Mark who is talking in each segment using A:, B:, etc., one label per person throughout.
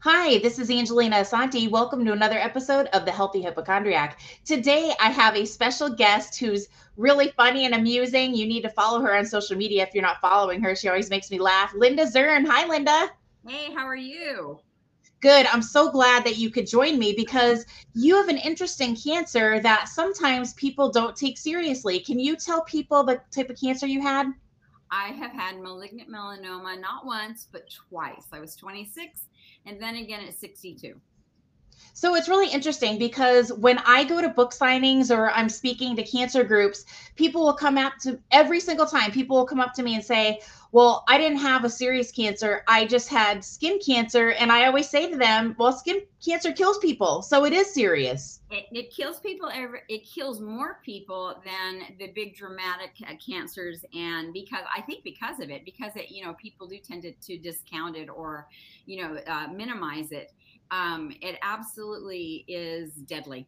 A: Hi, this is Angelina Asante. Welcome to another episode of The Healthy Hypochondriac. Today, I have a special guest who's really funny and amusing. You need to follow her on social media if you're not following her. She always makes me laugh. Linda Zern. Hi, Linda.
B: Hey, how are you?
A: Good. I'm so glad that you could join me because you have an interesting cancer that sometimes people don't take seriously. Can you tell people the type of cancer you had?
B: I have had malignant melanoma not once, but twice. I was 26 and then again at 62.
A: So it's really interesting because when I go to book signings or I'm speaking to cancer groups, people will come up to every single time, people will come up to me and say, Well, I didn't have a serious cancer. I just had skin cancer. And I always say to them, Well, skin cancer kills people. So it is serious.
B: It, it kills people every, it kills more people than the big dramatic uh, cancers. And because I think because of it, because it, you know, people do tend to, to discount it or, you know, uh, minimize it um, it absolutely is deadly.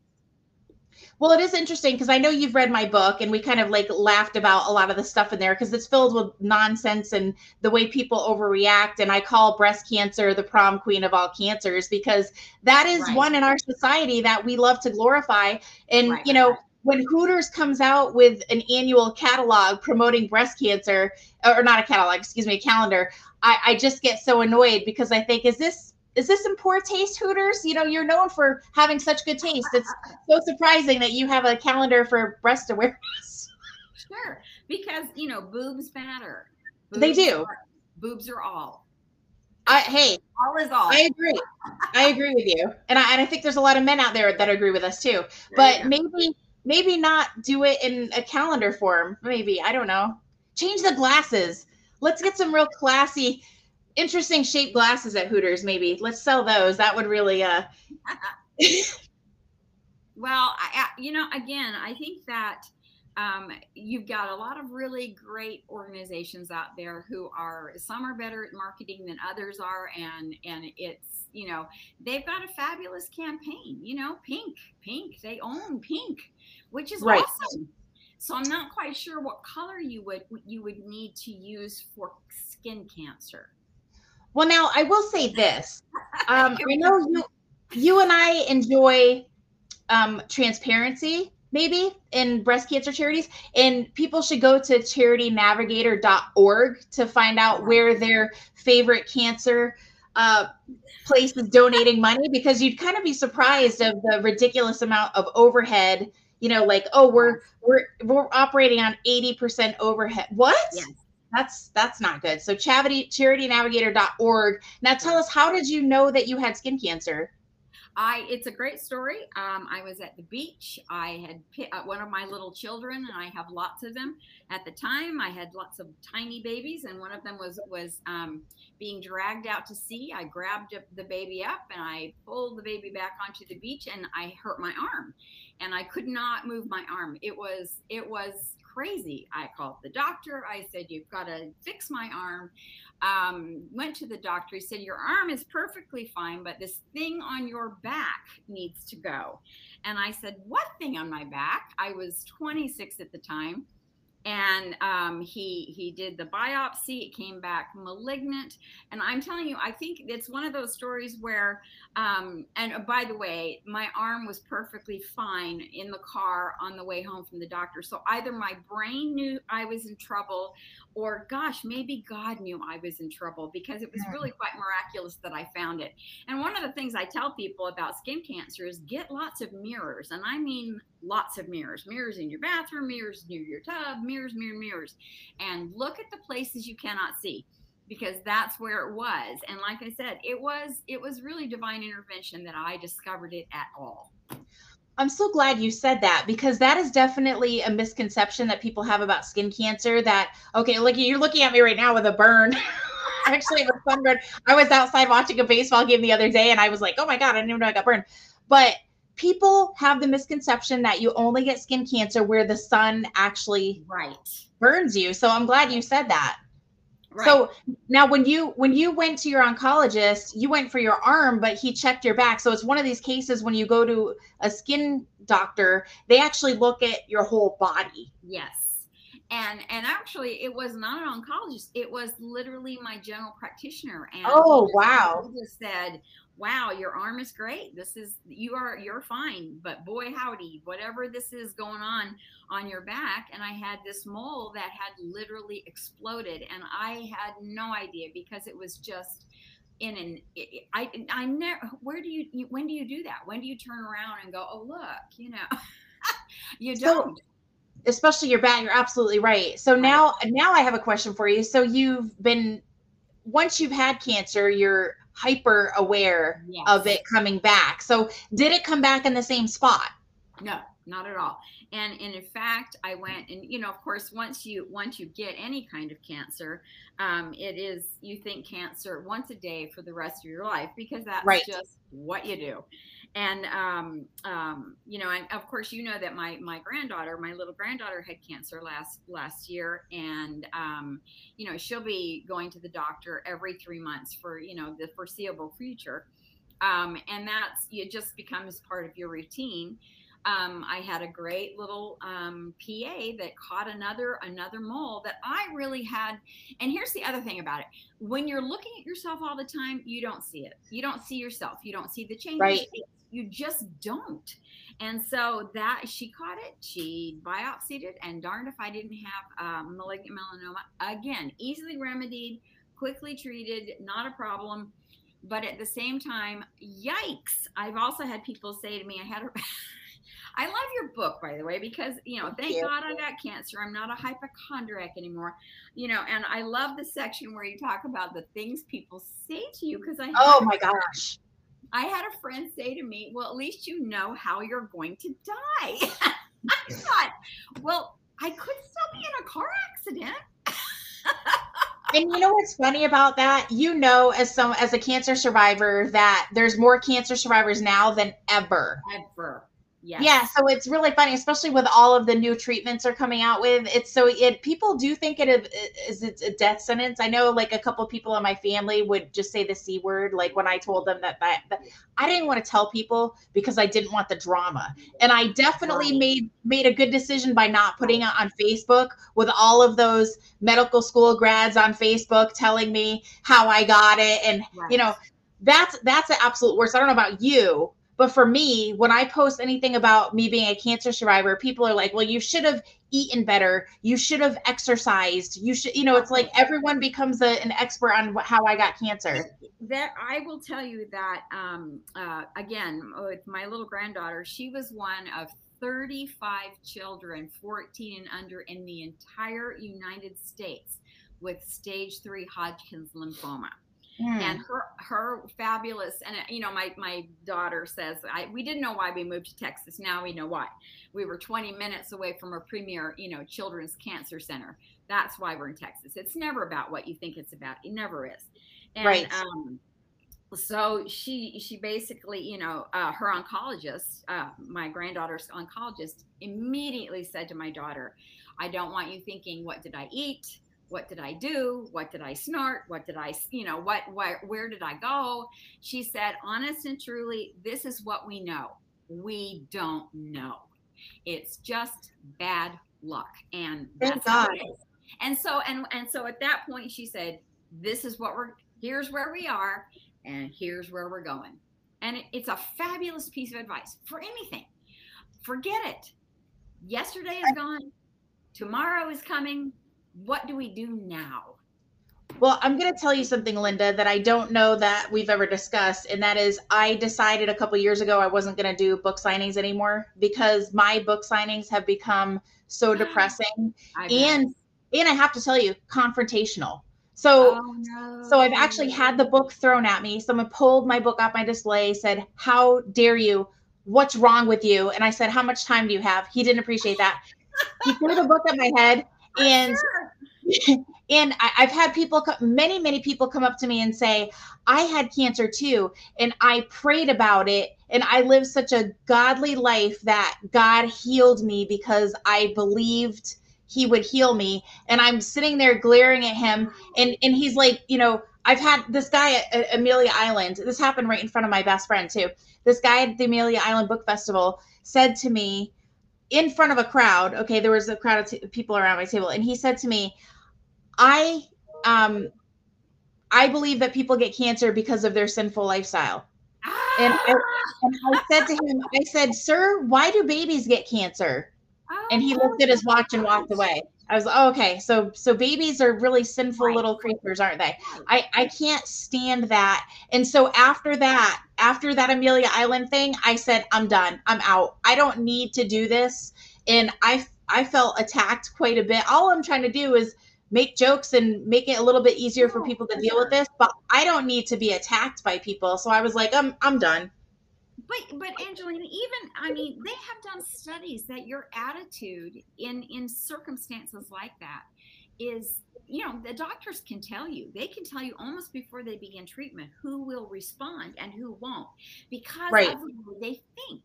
A: Well, it is interesting because I know you've read my book and we kind of like laughed about a lot of the stuff in there because it's filled with nonsense and the way people overreact. And I call breast cancer the prom queen of all cancers because that is right. one in our society that we love to glorify. And, right. you know, when Hooters comes out with an annual catalog promoting breast cancer, or not a catalog, excuse me, a calendar, I, I just get so annoyed because I think, is this is this in poor taste, Hooters? You know, you're known for having such good taste. It's so surprising that you have a calendar for breast awareness.
B: Sure, because you know, boobs matter.
A: Boobs they do.
B: Are, boobs are all.
A: I hey,
B: all is all.
A: I agree. I agree with you, and I and I think there's a lot of men out there that agree with us too. But maybe maybe not do it in a calendar form. Maybe I don't know. Change the glasses. Let's get some real classy interesting shaped glasses at Hooters. Maybe let's sell those. That would really. uh
B: Well, I, you know, again, I think that um, you've got a lot of really great organizations out there who are some are better at marketing than others are, and and it's you know they've got a fabulous campaign. You know, pink, pink, they own pink, which is right. awesome. So I'm not quite sure what color you would you would need to use for skin cancer.
A: Well, now I will say this. Um, I know you, you and I enjoy um, transparency, maybe in breast cancer charities, and people should go to charitynavigator.org to find out where their favorite cancer uh, place is donating money because you'd kind of be surprised of the ridiculous amount of overhead. You know, like oh, we're we're we're operating on eighty percent overhead. What? Yes that's that's not good. So charity charitynavigator.org. Now tell us how did you know that you had skin cancer?
B: I it's a great story. Um, I was at the beach. I had uh, one of my little children, and I have lots of them. At the time, I had lots of tiny babies, and one of them was was um, being dragged out to sea. I grabbed the baby up and I pulled the baby back onto the beach, and I hurt my arm, and I could not move my arm. It was it was crazy. I called the doctor. I said, You've got to fix my arm. Um, went to the doctor. He said, Your arm is perfectly fine, but this thing on your back needs to go. And I said, What thing on my back? I was 26 at the time and um, he he did the biopsy it came back malignant. And i'm telling you i think it's one of those stories where um, and uh, by the way my arm was perfectly fine in the car on the way home from the doctor. So either my brain knew i was in trouble or gosh maybe god knew i was in trouble because it was really quite miraculous that i found it. And one of the things i tell people about skin cancer is get lots of mirrors. And i mean lots of mirrors mirrors in your bathroom mirrors near your tub mirrors mirror mirrors and look at the places you cannot see because that's where it was and like i said it was it was really divine intervention that i discovered it at all
A: I'm so glad you said that because that is definitely a misconception that people have about skin cancer. That okay, look, you're looking at me right now with a burn. Actually, a sunburn. I was outside watching a baseball game the other day, and I was like, "Oh my god, I didn't even know I got burned." But people have the misconception that you only get skin cancer where the sun actually
B: right
A: burns you. So I'm glad you said that. Right. So now when you when you went to your oncologist, you went for your arm, but he checked your back. So it's one of these cases when you go to a skin doctor, they actually look at your whole body.
B: Yes. And and actually it was not an oncologist, it was literally my general practitioner. And
A: oh wow.
B: Just said, wow, your arm is great. This is you are you're fine, but boy howdy, whatever this is going on on your back and I had this mole that had literally exploded and I had no idea because it was just in an I I never where do you, you when do you do that? When do you turn around and go, "Oh, look, you know." you don't. So,
A: especially your back, you're absolutely right. So now now I have a question for you. So you've been once you've had cancer, you're hyper aware yes. of it coming back. So did it come back in the same spot?
B: No, not at all. And, and in fact, I went and you know, of course, once you once you get any kind of cancer, um, it is you think cancer once a day for the rest of your life because that's right. just what you do and um, um, you know, and of course, you know that my my granddaughter, my little granddaughter, had cancer last last year, and um, you know, she'll be going to the doctor every three months for you know the foreseeable future, um, and that's it just becomes part of your routine. Um, I had a great little um, PA that caught another another mole that I really had. And here's the other thing about it: when you're looking at yourself all the time, you don't see it. You don't see yourself. You don't see the changes.
A: Right
B: you just don't. And so that she caught it, she biopsied it, and darned if I didn't have um, malignant melanoma. Again, easily remedied, quickly treated, not a problem. But at the same time, yikes! I've also had people say to me, I had a I love your book, by the way, because you know, thank God I got cancer. I'm not a hypochondriac anymore. You know, and I love the section where you talk about the things people say to you because I.
A: Oh my gosh.
B: I had a friend say to me, Well, at least you know how you're going to die. I thought, Well, I could still be in a car accident.
A: and you know what's funny about that? You know, as some as a cancer survivor, that there's more cancer survivors now than ever.
B: Ever.
A: Yes. Yeah, so it's really funny, especially with all of the new treatments are coming out with. It's so it people do think it is it's a death sentence. I know like a couple people in my family would just say the c word, like when I told them that that, that I didn't want to tell people because I didn't want the drama, and I definitely made made a good decision by not putting it on Facebook with all of those medical school grads on Facebook telling me how I got it, and right. you know that's that's the absolute worst. I don't know about you, but for me, when I post anything about me being a cancer survivor, people are like, well, you should have eaten better. You should have exercised. You should, you know, it's like everyone becomes a, an expert on how I got cancer.
B: That I will tell you that, um, uh, again, with my little granddaughter, she was one of 35 children, 14 and under, in the entire United States with stage three Hodgkin's lymphoma. Mm. And her her fabulous and uh, you know my my daughter says I we didn't know why we moved to Texas. Now we know why. We were 20 minutes away from a premier, you know, children's cancer center. That's why we're in Texas. It's never about what you think it's about. It never is. And,
A: right.
B: Um, so she she basically you know uh, her oncologist uh, my granddaughter's oncologist immediately said to my daughter i don't want you thinking what did i eat what did I do? What did I snort? What did I, you know, what, where, where did I go? She said, honest and truly, this is what we know. We don't know. It's just bad luck. And
A: that's God.
B: And so, and, and so at that point, she said, this is what we're, here's where we are, and here's where we're going. And it, it's a fabulous piece of advice for anything. Forget it. Yesterday is gone. Tomorrow is coming what do we do now?
A: Well, I'm going to tell you something, Linda, that I don't know that we've ever discussed. And that is, I decided a couple years ago I wasn't going to do book signings anymore because my book signings have become so depressing. and and I have to tell you, confrontational. So, oh, no. so I've actually had the book thrown at me. Someone pulled my book off my display, said, "How dare you? What's wrong with you?" And I said, "How much time do you have?" He didn't appreciate that. he threw the book at my head and and I, have had people, many, many people come up to me and say, I had cancer too. And I prayed about it. And I lived such a godly life that God healed me because I believed he would heal me. And I'm sitting there glaring at him. And, and he's like, you know, I've had this guy at, at Amelia Island. This happened right in front of my best friend too. This guy at the Amelia Island Book Festival said to me, in front of a crowd. Okay, there was a crowd of t- people around my table, and he said to me, "I um, I believe that people get cancer because of their sinful lifestyle." And I, and I said to him, I said, Sir, why do babies get cancer? and he looked at his watch and walked away. I was oh, okay. So so babies are really sinful right. little creatures, aren't they? I I can't stand that. And so after that, after that Amelia Island thing, I said I'm done. I'm out. I don't need to do this. And I I felt attacked quite a bit. All I'm trying to do is make jokes and make it a little bit easier for people to deal with this, but I don't need to be attacked by people. So I was like, I'm I'm done.
B: But but Angelina, even I mean, they have done studies that your attitude in in circumstances like that is you know the doctors can tell you they can tell you almost before they begin treatment who will respond and who won't because right. of the way they think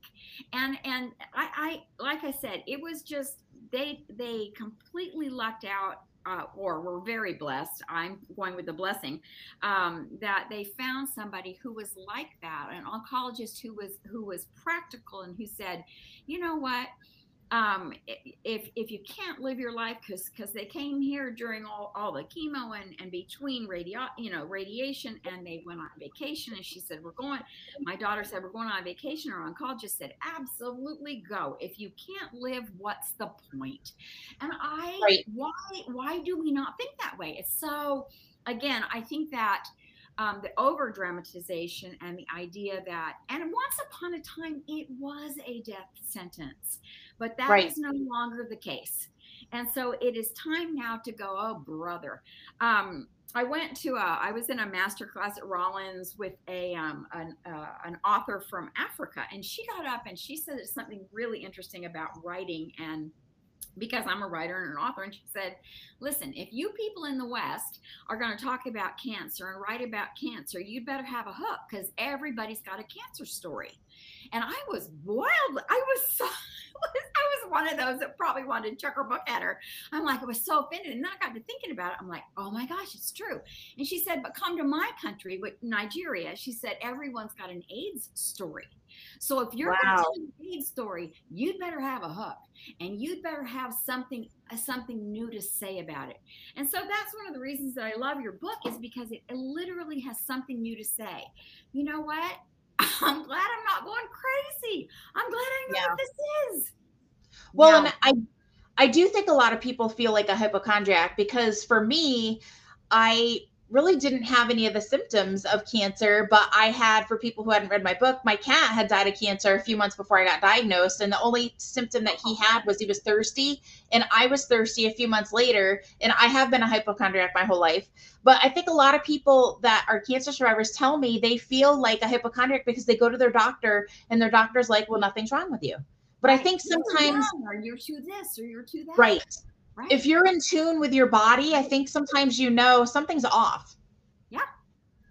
B: and and I, I like i said it was just they they completely lucked out uh, or were very blessed. I'm going with the blessing um, that they found somebody who was like that, an oncologist who was who was practical and who said, you know what, um, if if you can't live your life because because they came here during all, all the chemo and, and between radio you know radiation and they went on vacation and she said we're going my daughter said we're going on vacation. Or oncologist said absolutely go. If you can't live what's the point? And I right. why why do we not think that way? It's so again I think that um, the over dramatization and the idea that, and once upon a time, it was a death sentence, but that right. is no longer the case. And so it is time now to go, oh, brother. Um, I went to a, I was in a master class at Rollins with a um, an, uh, an author from Africa, and she got up and she said something really interesting about writing and because I'm a writer and an author. And she said, Listen, if you people in the West are going to talk about cancer and write about cancer, you'd better have a hook because everybody's got a cancer story. And I was wild. I was so, I was one of those that probably wanted to chuck her book at her. I'm like, I was so offended. And then I got to thinking about it. I'm like, oh my gosh, it's true. And she said, but come to my country, with Nigeria. She said, everyone's got an AIDS story. So if you're wow. telling a AIDS story, you'd better have a hook and you'd better have something uh, something new to say about it. And so that's one of the reasons that I love your book is because it literally has something new to say. You know what? I'm glad I'm not going crazy. I'm glad I know yeah. what this is.
A: Well, yeah. and I I do think a lot of people feel like a hypochondriac because for me, I really didn't have any of the symptoms of cancer, but I had, for people who hadn't read my book, my cat had died of cancer a few months before I got diagnosed. And the only symptom that he had was he was thirsty. And I was thirsty a few months later. And I have been a hypochondriac my whole life. But I think a lot of people that are cancer survivors tell me they feel like a hypochondriac because they go to their doctor and their doctor's like, well, nothing's wrong with you. But I think sometimes.
B: Or you're to this or you're to that.
A: Right. Right. If you're in tune with your body, I think sometimes you know something's off.
B: Yeah,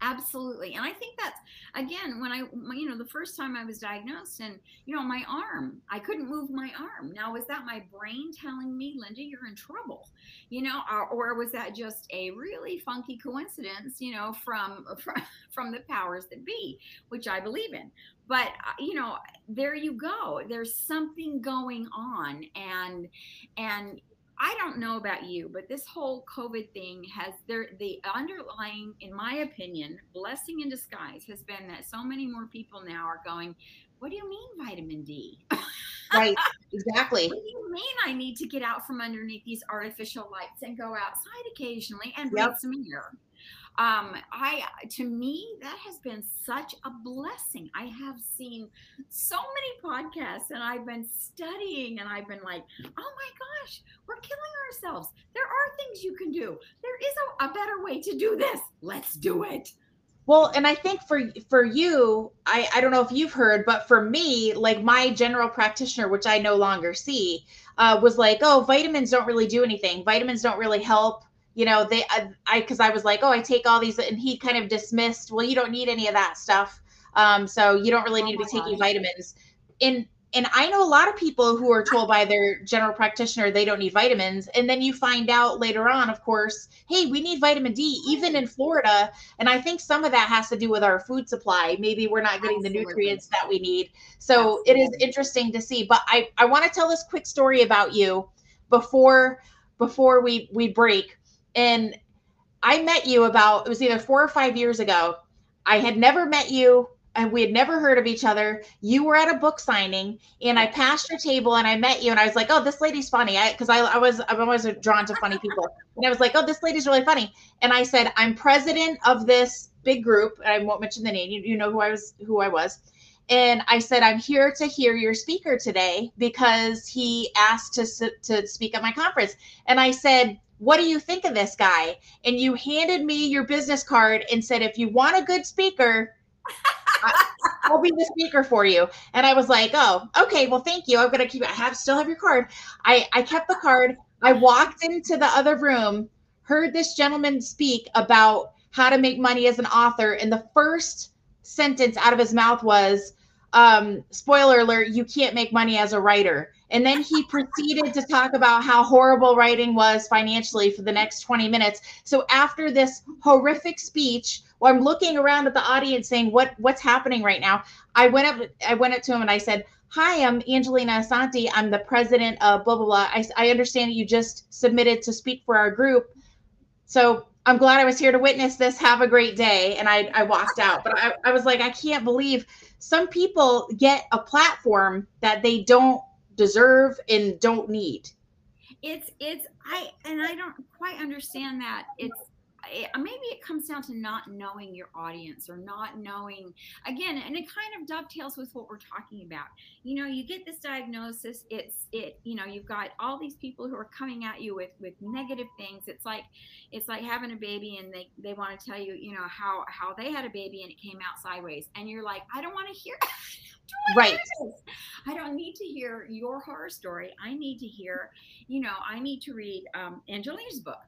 B: absolutely. And I think that's again when I, you know, the first time I was diagnosed, and you know, my arm, I couldn't move my arm. Now, was that my brain telling me, Linda, you're in trouble? You know, or, or was that just a really funky coincidence? You know, from from from the powers that be, which I believe in but uh, you know there you go there's something going on and and I don't know about you, but this whole COVID thing has there the underlying, in my opinion, blessing in disguise has been that so many more people now are going, What do you mean vitamin D?
A: Right, exactly.
B: what do you mean I need to get out from underneath these artificial lights and go outside occasionally and breathe yep. some air? Um, I to me that has been such a blessing. I have seen so many podcasts and I've been studying and I've been like, oh my gosh, we're killing ourselves. There are things you can do. There is a, a better way to do this. Let's do it.
A: Well, and I think for for you, I I don't know if you've heard, but for me, like my general practitioner, which I no longer see, uh, was like, oh, vitamins don't really do anything. Vitamins don't really help you know they i because I, I, was like oh i take all these and he kind of dismissed well you don't need any of that stuff. Um so you don't really oh need oh to be taking vitamins. In and i know a lot of people who are told by their general practitioner they don't need vitamins and then you find out later on of course hey we need vitamin d even in florida. And i think some of that has to do with our food supply. Maybe we're not getting Absolutely. the nutrients that we need. So Absolutely. it is interesting to see but i i want to tell this quick story about you before before we we break and I met you about it was either four or five years ago. I had never met you and we had never heard of each other. You were at a book signing, and I passed your table and I met you, and I was like, "Oh, this lady's funny," because I, I, I was I'm always drawn to funny people, and I was like, "Oh, this lady's really funny," and I said, "I'm president of this big group. and I won't mention the name. You, you know who I was, who I was." And I said, I'm here to hear your speaker today because he asked to, to speak at my conference. And I said, What do you think of this guy? And you handed me your business card and said, If you want a good speaker, I'll be the speaker for you. And I was like, oh, okay, well, thank you. I'm gonna keep I have still have your card. I, I kept the card. I walked into the other room, heard this gentleman speak about how to make money as an author, and the first sentence out of his mouth was, um, spoiler alert, you can't make money as a writer. And then he proceeded to talk about how horrible writing was financially for the next 20 minutes. So after this horrific speech, well, I'm looking around at the audience saying, "What what's happening right now?" I went up I went up to him and I said, "Hi, I'm Angelina Asante. I'm the president of blah blah blah. I, I understand you just submitted to speak for our group, so I'm glad I was here to witness this. Have a great day." And I I walked out, but I, I was like, I can't believe some people get a platform that they don't deserve and don't need.
B: It's it's I and I don't quite understand that. It's it, maybe it comes down to not knowing your audience or not knowing again and it kind of dovetails with what we're talking about you know you get this diagnosis it's it you know you've got all these people who are coming at you with with negative things it's like it's like having a baby and they they want to tell you you know how how they had a baby and it came out sideways and you're like i don't want to hear
A: right.
B: I don't need to hear your horror story. I need to hear you know i need to read um, angelina's book.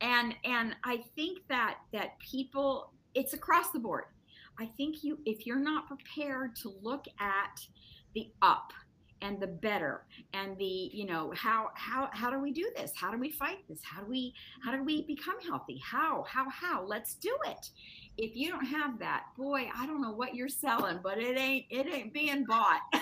B: And and i think that that people it's across the board. I think you if you're not prepared to look at the up and the better and the you know how how how do we do this? How do we fight this? How do we how do we become healthy? How how how? Let's do it. If you don't have that boy i don't know what you're selling but it ain't it ain't being bought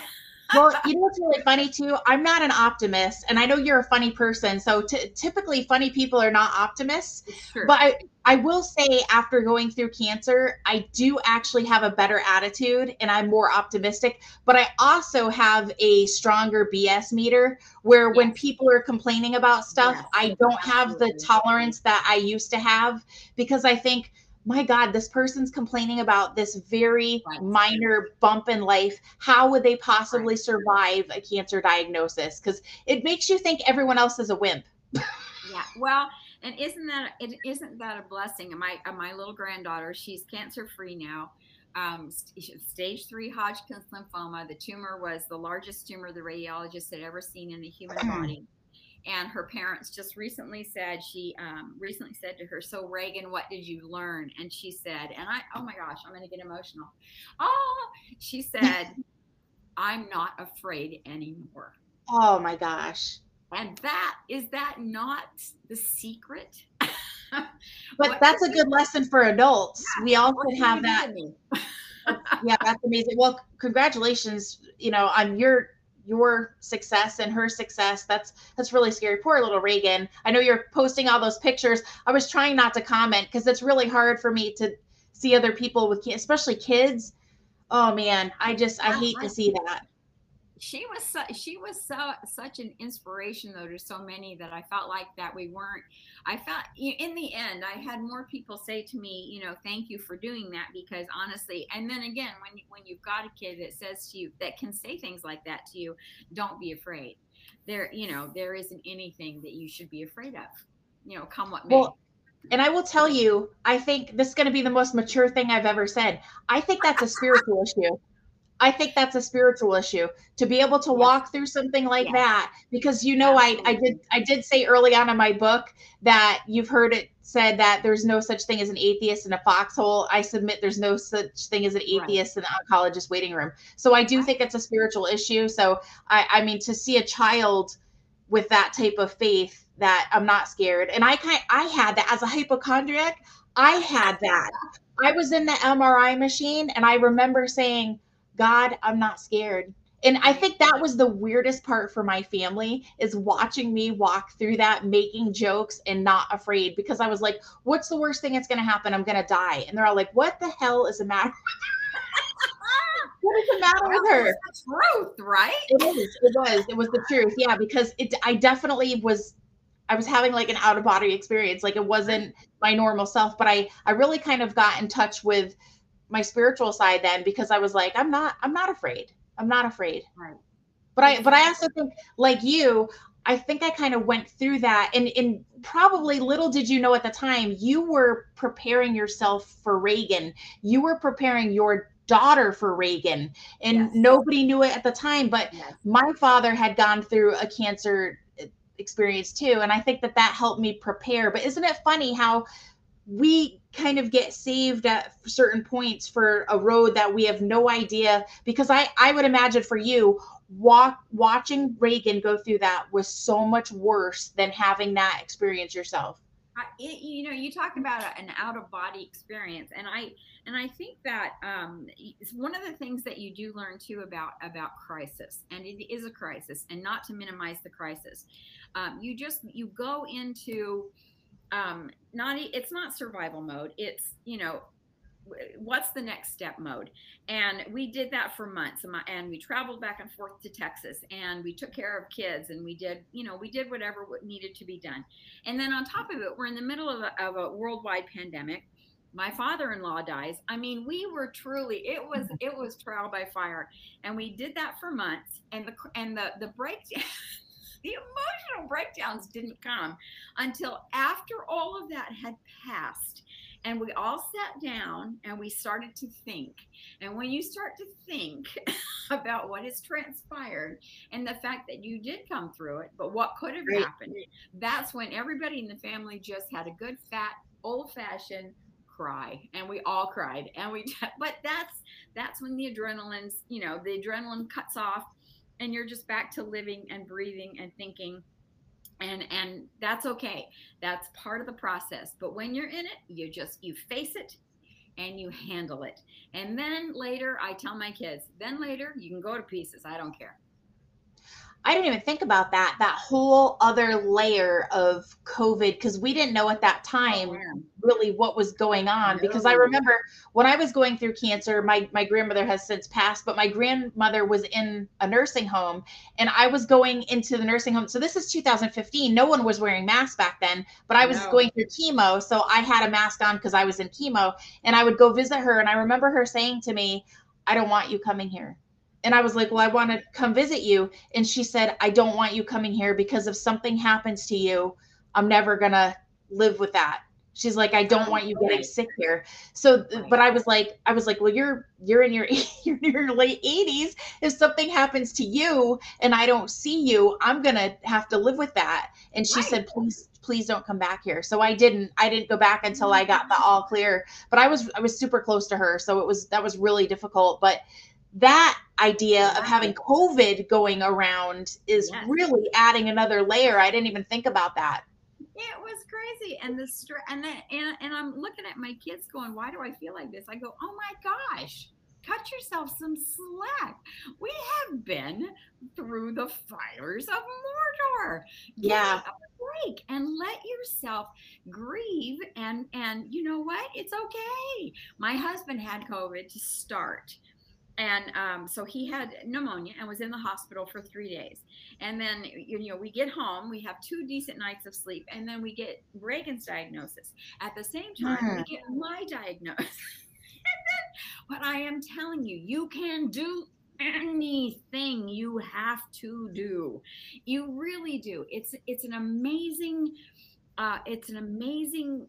A: well, you know what's really funny too? I'm not an optimist, and I know you're a funny person. So t- typically, funny people are not optimists. But I, I will say, after going through cancer, I do actually have a better attitude, and I'm more optimistic. But I also have a stronger BS meter, where yes. when people are complaining about stuff, yes. I don't have the tolerance that I used to have because I think my God, this person's complaining about this very right. minor bump in life. How would they possibly right. survive a cancer diagnosis? Because it makes you think everyone else is a wimp.
B: yeah. Well, and isn't that it? Isn't that a blessing? My uh, my little granddaughter, she's cancer free now. Um, st- stage three Hodgkin's lymphoma. The tumor was the largest tumor the radiologist had ever seen in the human body and her parents just recently said she um, recently said to her so reagan what did you learn? And she said and i oh my gosh i'm going to get emotional. Oh she said i'm not afraid anymore.
A: Oh my gosh.
B: And that is that not the secret?
A: But that's a good lesson for adults. Yeah, we all could have that. yeah that's amazing. Well congratulations you know on your your success and her success that's that's really scary. Poor little reagan. I know you're posting all those pictures. I was trying not to comment because it's really hard for me to see other people with especially kids. Oh man. I just i hate to see that
B: she was so, she was so such an inspiration though to so many that I felt like that we weren't. I felt in the end I had more people say to me, you know, thank you for doing that because honestly, and then again when you, when you've got a kid that says to you that can say things like that to you, don't be afraid. There, you know, there isn't anything that you should be afraid of. You know, come what may. Well,
A: and I will tell you, I think this is going to be the most mature thing I've ever said. I think that's a spiritual issue. I think that's a spiritual issue to be able to walk through something like that because you know I I did I did say early on in my book that you've heard it said that there's no such thing as an atheist in a foxhole. I submit there's no such thing as an atheist right. in the oncologist waiting room. So I do think it's a spiritual issue. So I I mean to see a child with that type of faith that I'm not scared and I kind I had that as a hypochondriac. I had that. I was in the MRI machine and I remember saying God, I'm not scared. And I think that was the weirdest part for my family is watching me walk through that, making jokes and not afraid because I was like, what's the worst thing that's going to happen? I'm going to die. And they're all like, what the hell is the matter? What is the matter with her?
B: truth, right?
A: It is. It was. It was the truth. Yeah, because it. I definitely was. I was having like an out of body experience. Like it wasn't my normal self, but I. I really kind of got in touch with my spiritual side then because I was like, I'm not. I'm not afraid. I'm not afraid.
B: Right.
A: But I. But I also think, like you, I think I kind of went through that and and probably little did you know at the time you were preparing yourself for Reagan. You were preparing your daughter for Reagan and yes. nobody knew it at the time but yes. my father had gone through a cancer uh, experience too and I think that that helped me prepare. But isn't it funny how we kind of get saved at certain points for a road that we have no idea because I I would imagine for you walk watching Reagan go through that was so much worse than having that experience yourself.
B: I, it, you know, you talk about an out of body experience, and I and I think that um, it's one of the things that you do learn too about about crisis, and it is a crisis, and not to minimize the crisis. Um, you just you go into um, not it's not survival mode. It's you know what's the next step mode? And we did that for months and we traveled back and forth to texas and we took care of kids and we did you know we did whatever needed to be done. And then on top of it we're in the middle of a, of a worldwide pandemic. My father-in-law dies. I mean we were truly it was it was trial by fire. And we did that for months and the and the the breakdown the emotional breakdowns didn't come until after all of that had passed and we all sat down and we started to think. And when you start to think about what has transpired and the fact that you did come through it, but what could have right. happened, that's when everybody in the family just had a good, fat, old fashioned cry and we all cried and we but that's that's when the adrenaline's you know the adrenaline cuts off and you're just back to living and breathing and thinking. And and that's okay. That's part of the process. But when you're in it you just you face it and you handle it. And then later i tell my kids then later you can go to pieces. I don't care.
A: I didn't even think about that, that whole other layer of COVID, because we didn't know at that time oh, really what was going on. No. Because I remember when I was going through cancer, my, my grandmother has since passed, but my grandmother was in a nursing home and I was going into the nursing home. So this is 2015. No one was wearing masks back then, but I was no. going through chemo. So I had a mask on because I was in chemo and I would go visit her. And I remember her saying to me, I don't want you coming here and I was like, Well, I want to come visit you. And she said, I don't want you coming here because if something happens to you, I'm never going to live with that. She's like, I don't want you getting sick here. So, but I was like, I was like, well, you're you're in your you're in your late 80s. If something happens to you and I don't see you, I'm gonna have to live with that. And she right. said, please, please don't come back here. So I didn't. I didn't go back until I got the mm-hmm. all clear. But I was I was super close to her, so it was that was really difficult. But that idea of having COVID going around is yes. really adding another layer. I didn't even think about that.
B: It was crazy, and the stress, and then and, and I'm looking at my kids going, "Why do I feel like this?" I go, "Oh my gosh." Cut yourself some slack. We have been through the fires of Mordor.
A: Yeah.
B: a break and let yourself grieve. And and you know what? It's okay. My husband had COVID to start and um, so he had pneumonia and was in the hospital for three days. And then you know we get home we have two decent nights of sleep and then we get reagan's diagnosis. At the same time mm-hmm. we get my diagnosis. And then but i am telling you you can do anything you have to do. You really do. It's it's an amazing uh, it's an amazing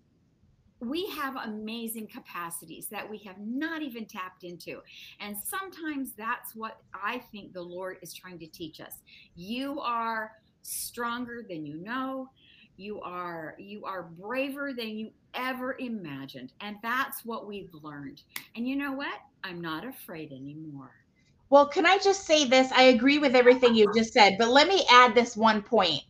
B: we have amazing capacities that we have not even tapped into. And sometimes that's what I think the Lord is trying to teach us. You are stronger than you know. You are you are braver than you ever imagined. And that's what we've learned. And you know what? I'm not afraid anymore.
A: Well, can I just say this? I agree with everything you just said, but let me add this one point.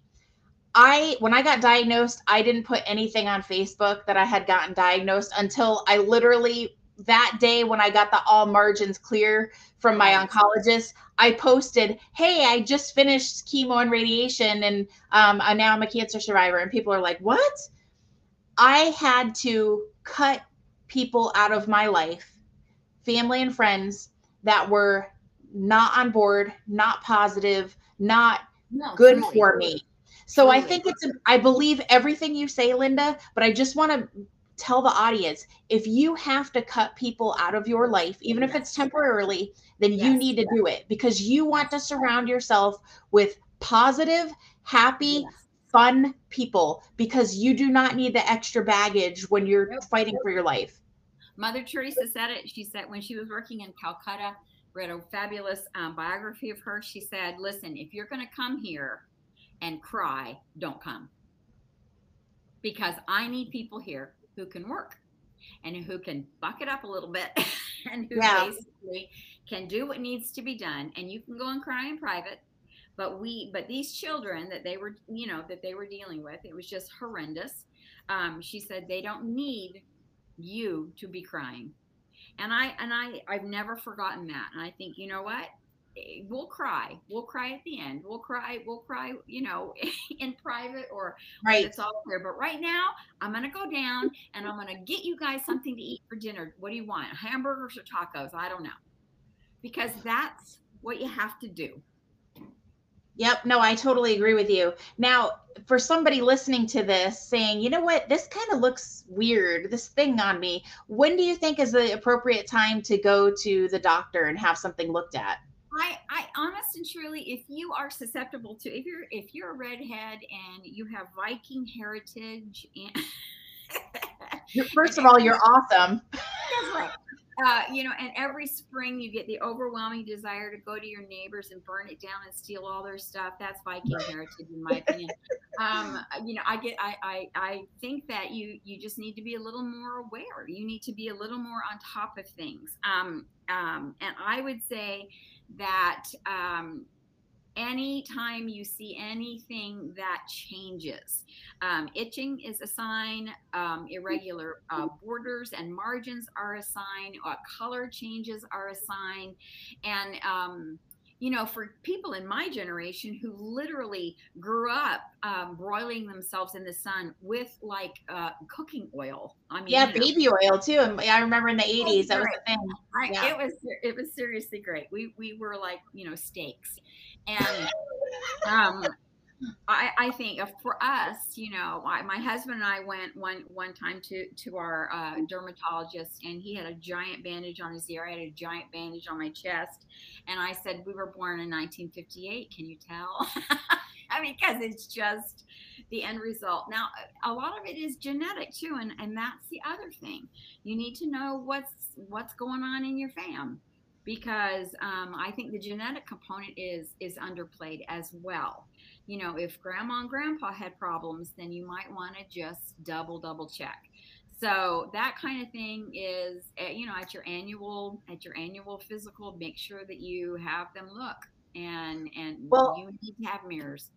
A: I when I got diagnosed, I didn't put anything on Facebook that I had gotten diagnosed until I literally that day when I got the all margins clear from my oncologist, I posted, "Hey, I just finished chemo and radiation, and um, now I'm a cancer survivor." And people are like, "What?" I had to cut people out of my life, family and friends that were not on board, not positive, not no, good for me. So. I think it's, I believe everything you say, Linda, but I just want to tell the audience if you have to cut people out of your life, even yes. if it's temporarily, then yes. you need to yes. do it because you want to surround yourself with positive, happy, fun people because you do not need the extra baggage when you're fighting for your life.
B: Mother Teresa said it. She said when she was working in Calcutta, read a fabulous um, biography of her. She said, Listen, if you're going to come here and cry, don't come. Because I need people here who can work and who can buck it up a little bit and who yeah. basically can do what needs to be done. And you can go and cry in private. But we, but these children that they were, you know, that they were dealing with, it was just horrendous. Um, she said they don't need you to be crying and i and i i've never forgotten that and i think you know what Eh, we'll cry. We'll cry at the end. We'll cry we'll cry you know in private or right. it's all clear. But right now i'm gonna go down and i'm gonna get you guys something to eat for dinner. What do you want hamburgers or tacos? I don't know. Because that's what you have to do.
A: Yep. No, I totally agree with you. Now, for somebody listening to this saying, you know what, this kind of looks weird, this thing on me, when do you think is the appropriate time to go to the doctor and have something looked at?
B: I, I honest and truly, if you are susceptible to, if you're, if you're a redhead and you have Viking heritage and
A: First of all, you're awesome.
B: Uh, you know, and every spring you get the overwhelming desire to go to your neighbors and burn it down and steal all their stuff. That's Viking heritage, in my opinion. Um, you know, I get, I, I, I think that you, you just need to be a little more aware. You need to be a little more on top of things. Um, um, and I would say that, um, anytime you see anything that changes. Um, itching is a sign, um, irregular uh, borders and margins are a sign, uh, color changes are a sign. And, um, you know, for people in my generation who literally grew up um, broiling themselves in the sun with like uh, cooking oil. I mean,
A: yeah, baby know. oil too. And I remember in the '80s that was the thing.
B: I, yeah. It was it was seriously great. We we were like you know steaks, and um, I, I think for us, you know, I, my husband and I went one one time to to our uh, dermatologist, and he had a giant bandage on his ear. I had a giant bandage on my chest, and I said, "We were born in 1958. Can you tell?" I mean, because it's just the end result. Now, a lot of it is genetic too, and and that's the other thing. You need to know what's what's going on in your fam because um, I think the genetic component is is underplayed as well. You know, if grandma and grandpa had problems, then you might want to just double double check. So that kind of thing is, eh, you know, at your annual at your annual physical, make sure that you have them look and and well, you need to have mirrors.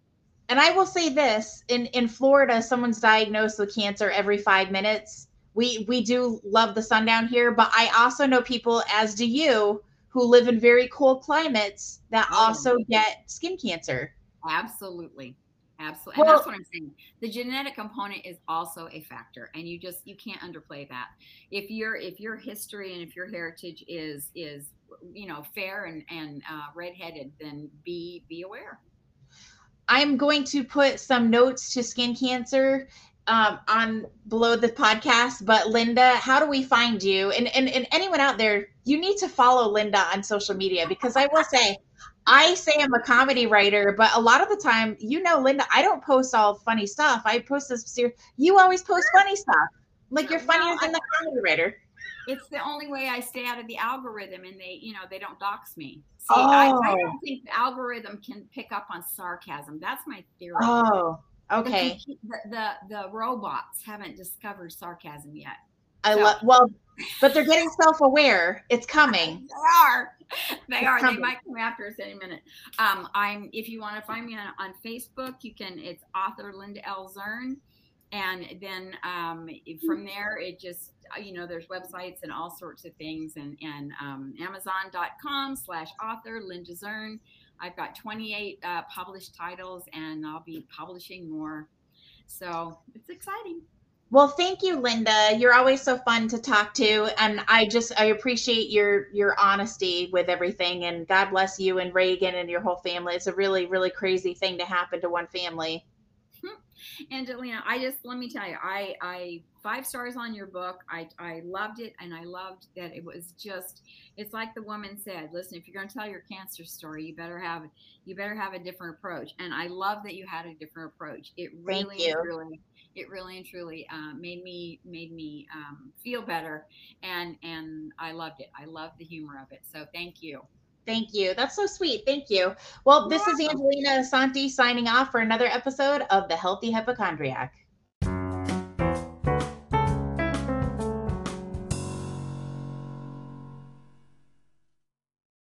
A: And I will say this: in in Florida, someone's diagnosed with cancer every five minutes. We we do love the sun down here, but I also know people, as do you, who live in very cold climates that oh. also get skin cancer.
B: Absolutely. Absolutely. And that's what I'm saying. The genetic component is also a factor and you just you can't underplay that. If your if your history and if your heritage is is you know fair and and uh, redheaded, then be be aware.
A: I'm going to put some notes to skin cancer um, on below the podcast. But Linda, how do we find you? And, and and anyone out there, you need to follow Linda on social media because I will say, I say I'm a comedy writer, but a lot of the time, you know, Linda, I don't post all funny stuff. I post this serious. You always post funny stuff. Like you're funnier than the comedy writer.
B: It's the only way I stay out of the algorithm, and they, you know, they don't dox me. See, oh. I, I oh. don't think the algorithm can pick up on sarcasm. That's my theory.
A: Oh. Okay.
B: The, the, the robots haven't discovered sarcasm yet.
A: I so. love well, but they're getting self-aware. It's coming.
B: they are. They it's are. Coming. They might come after us any minute. Um, I'm if you want to find me on, on Facebook, you can it's author Linda L. Zern. And then um, from there, it just you know there's websites and all sorts of things, and and um, Amazon.com slash author Linda Zern. I've got 28 uh, published titles and I'll be publishing more. So it's exciting.
A: Well, thank you, Linda. You're always so fun to talk to, and I just I appreciate your your honesty with everything. And God bless you and Reagan and your whole family. It's a really really crazy thing to happen to one family. Hmm.
B: Angelina, I just let me tell you, I I five stars on your book. I I loved it, and I loved that it was just. It's like the woman said. Listen, if you're going to tell your cancer story, you better have you better have a different approach. And I love that you had a different approach. It really, really, it really and truly uh, made me made me um, feel better, and and I loved it. I loved the humor of it. So thank you.
A: Thank you. That's so sweet. Thank you. Well, this is Angelina Asante signing off for another episode of The Healthy Hypochondriac.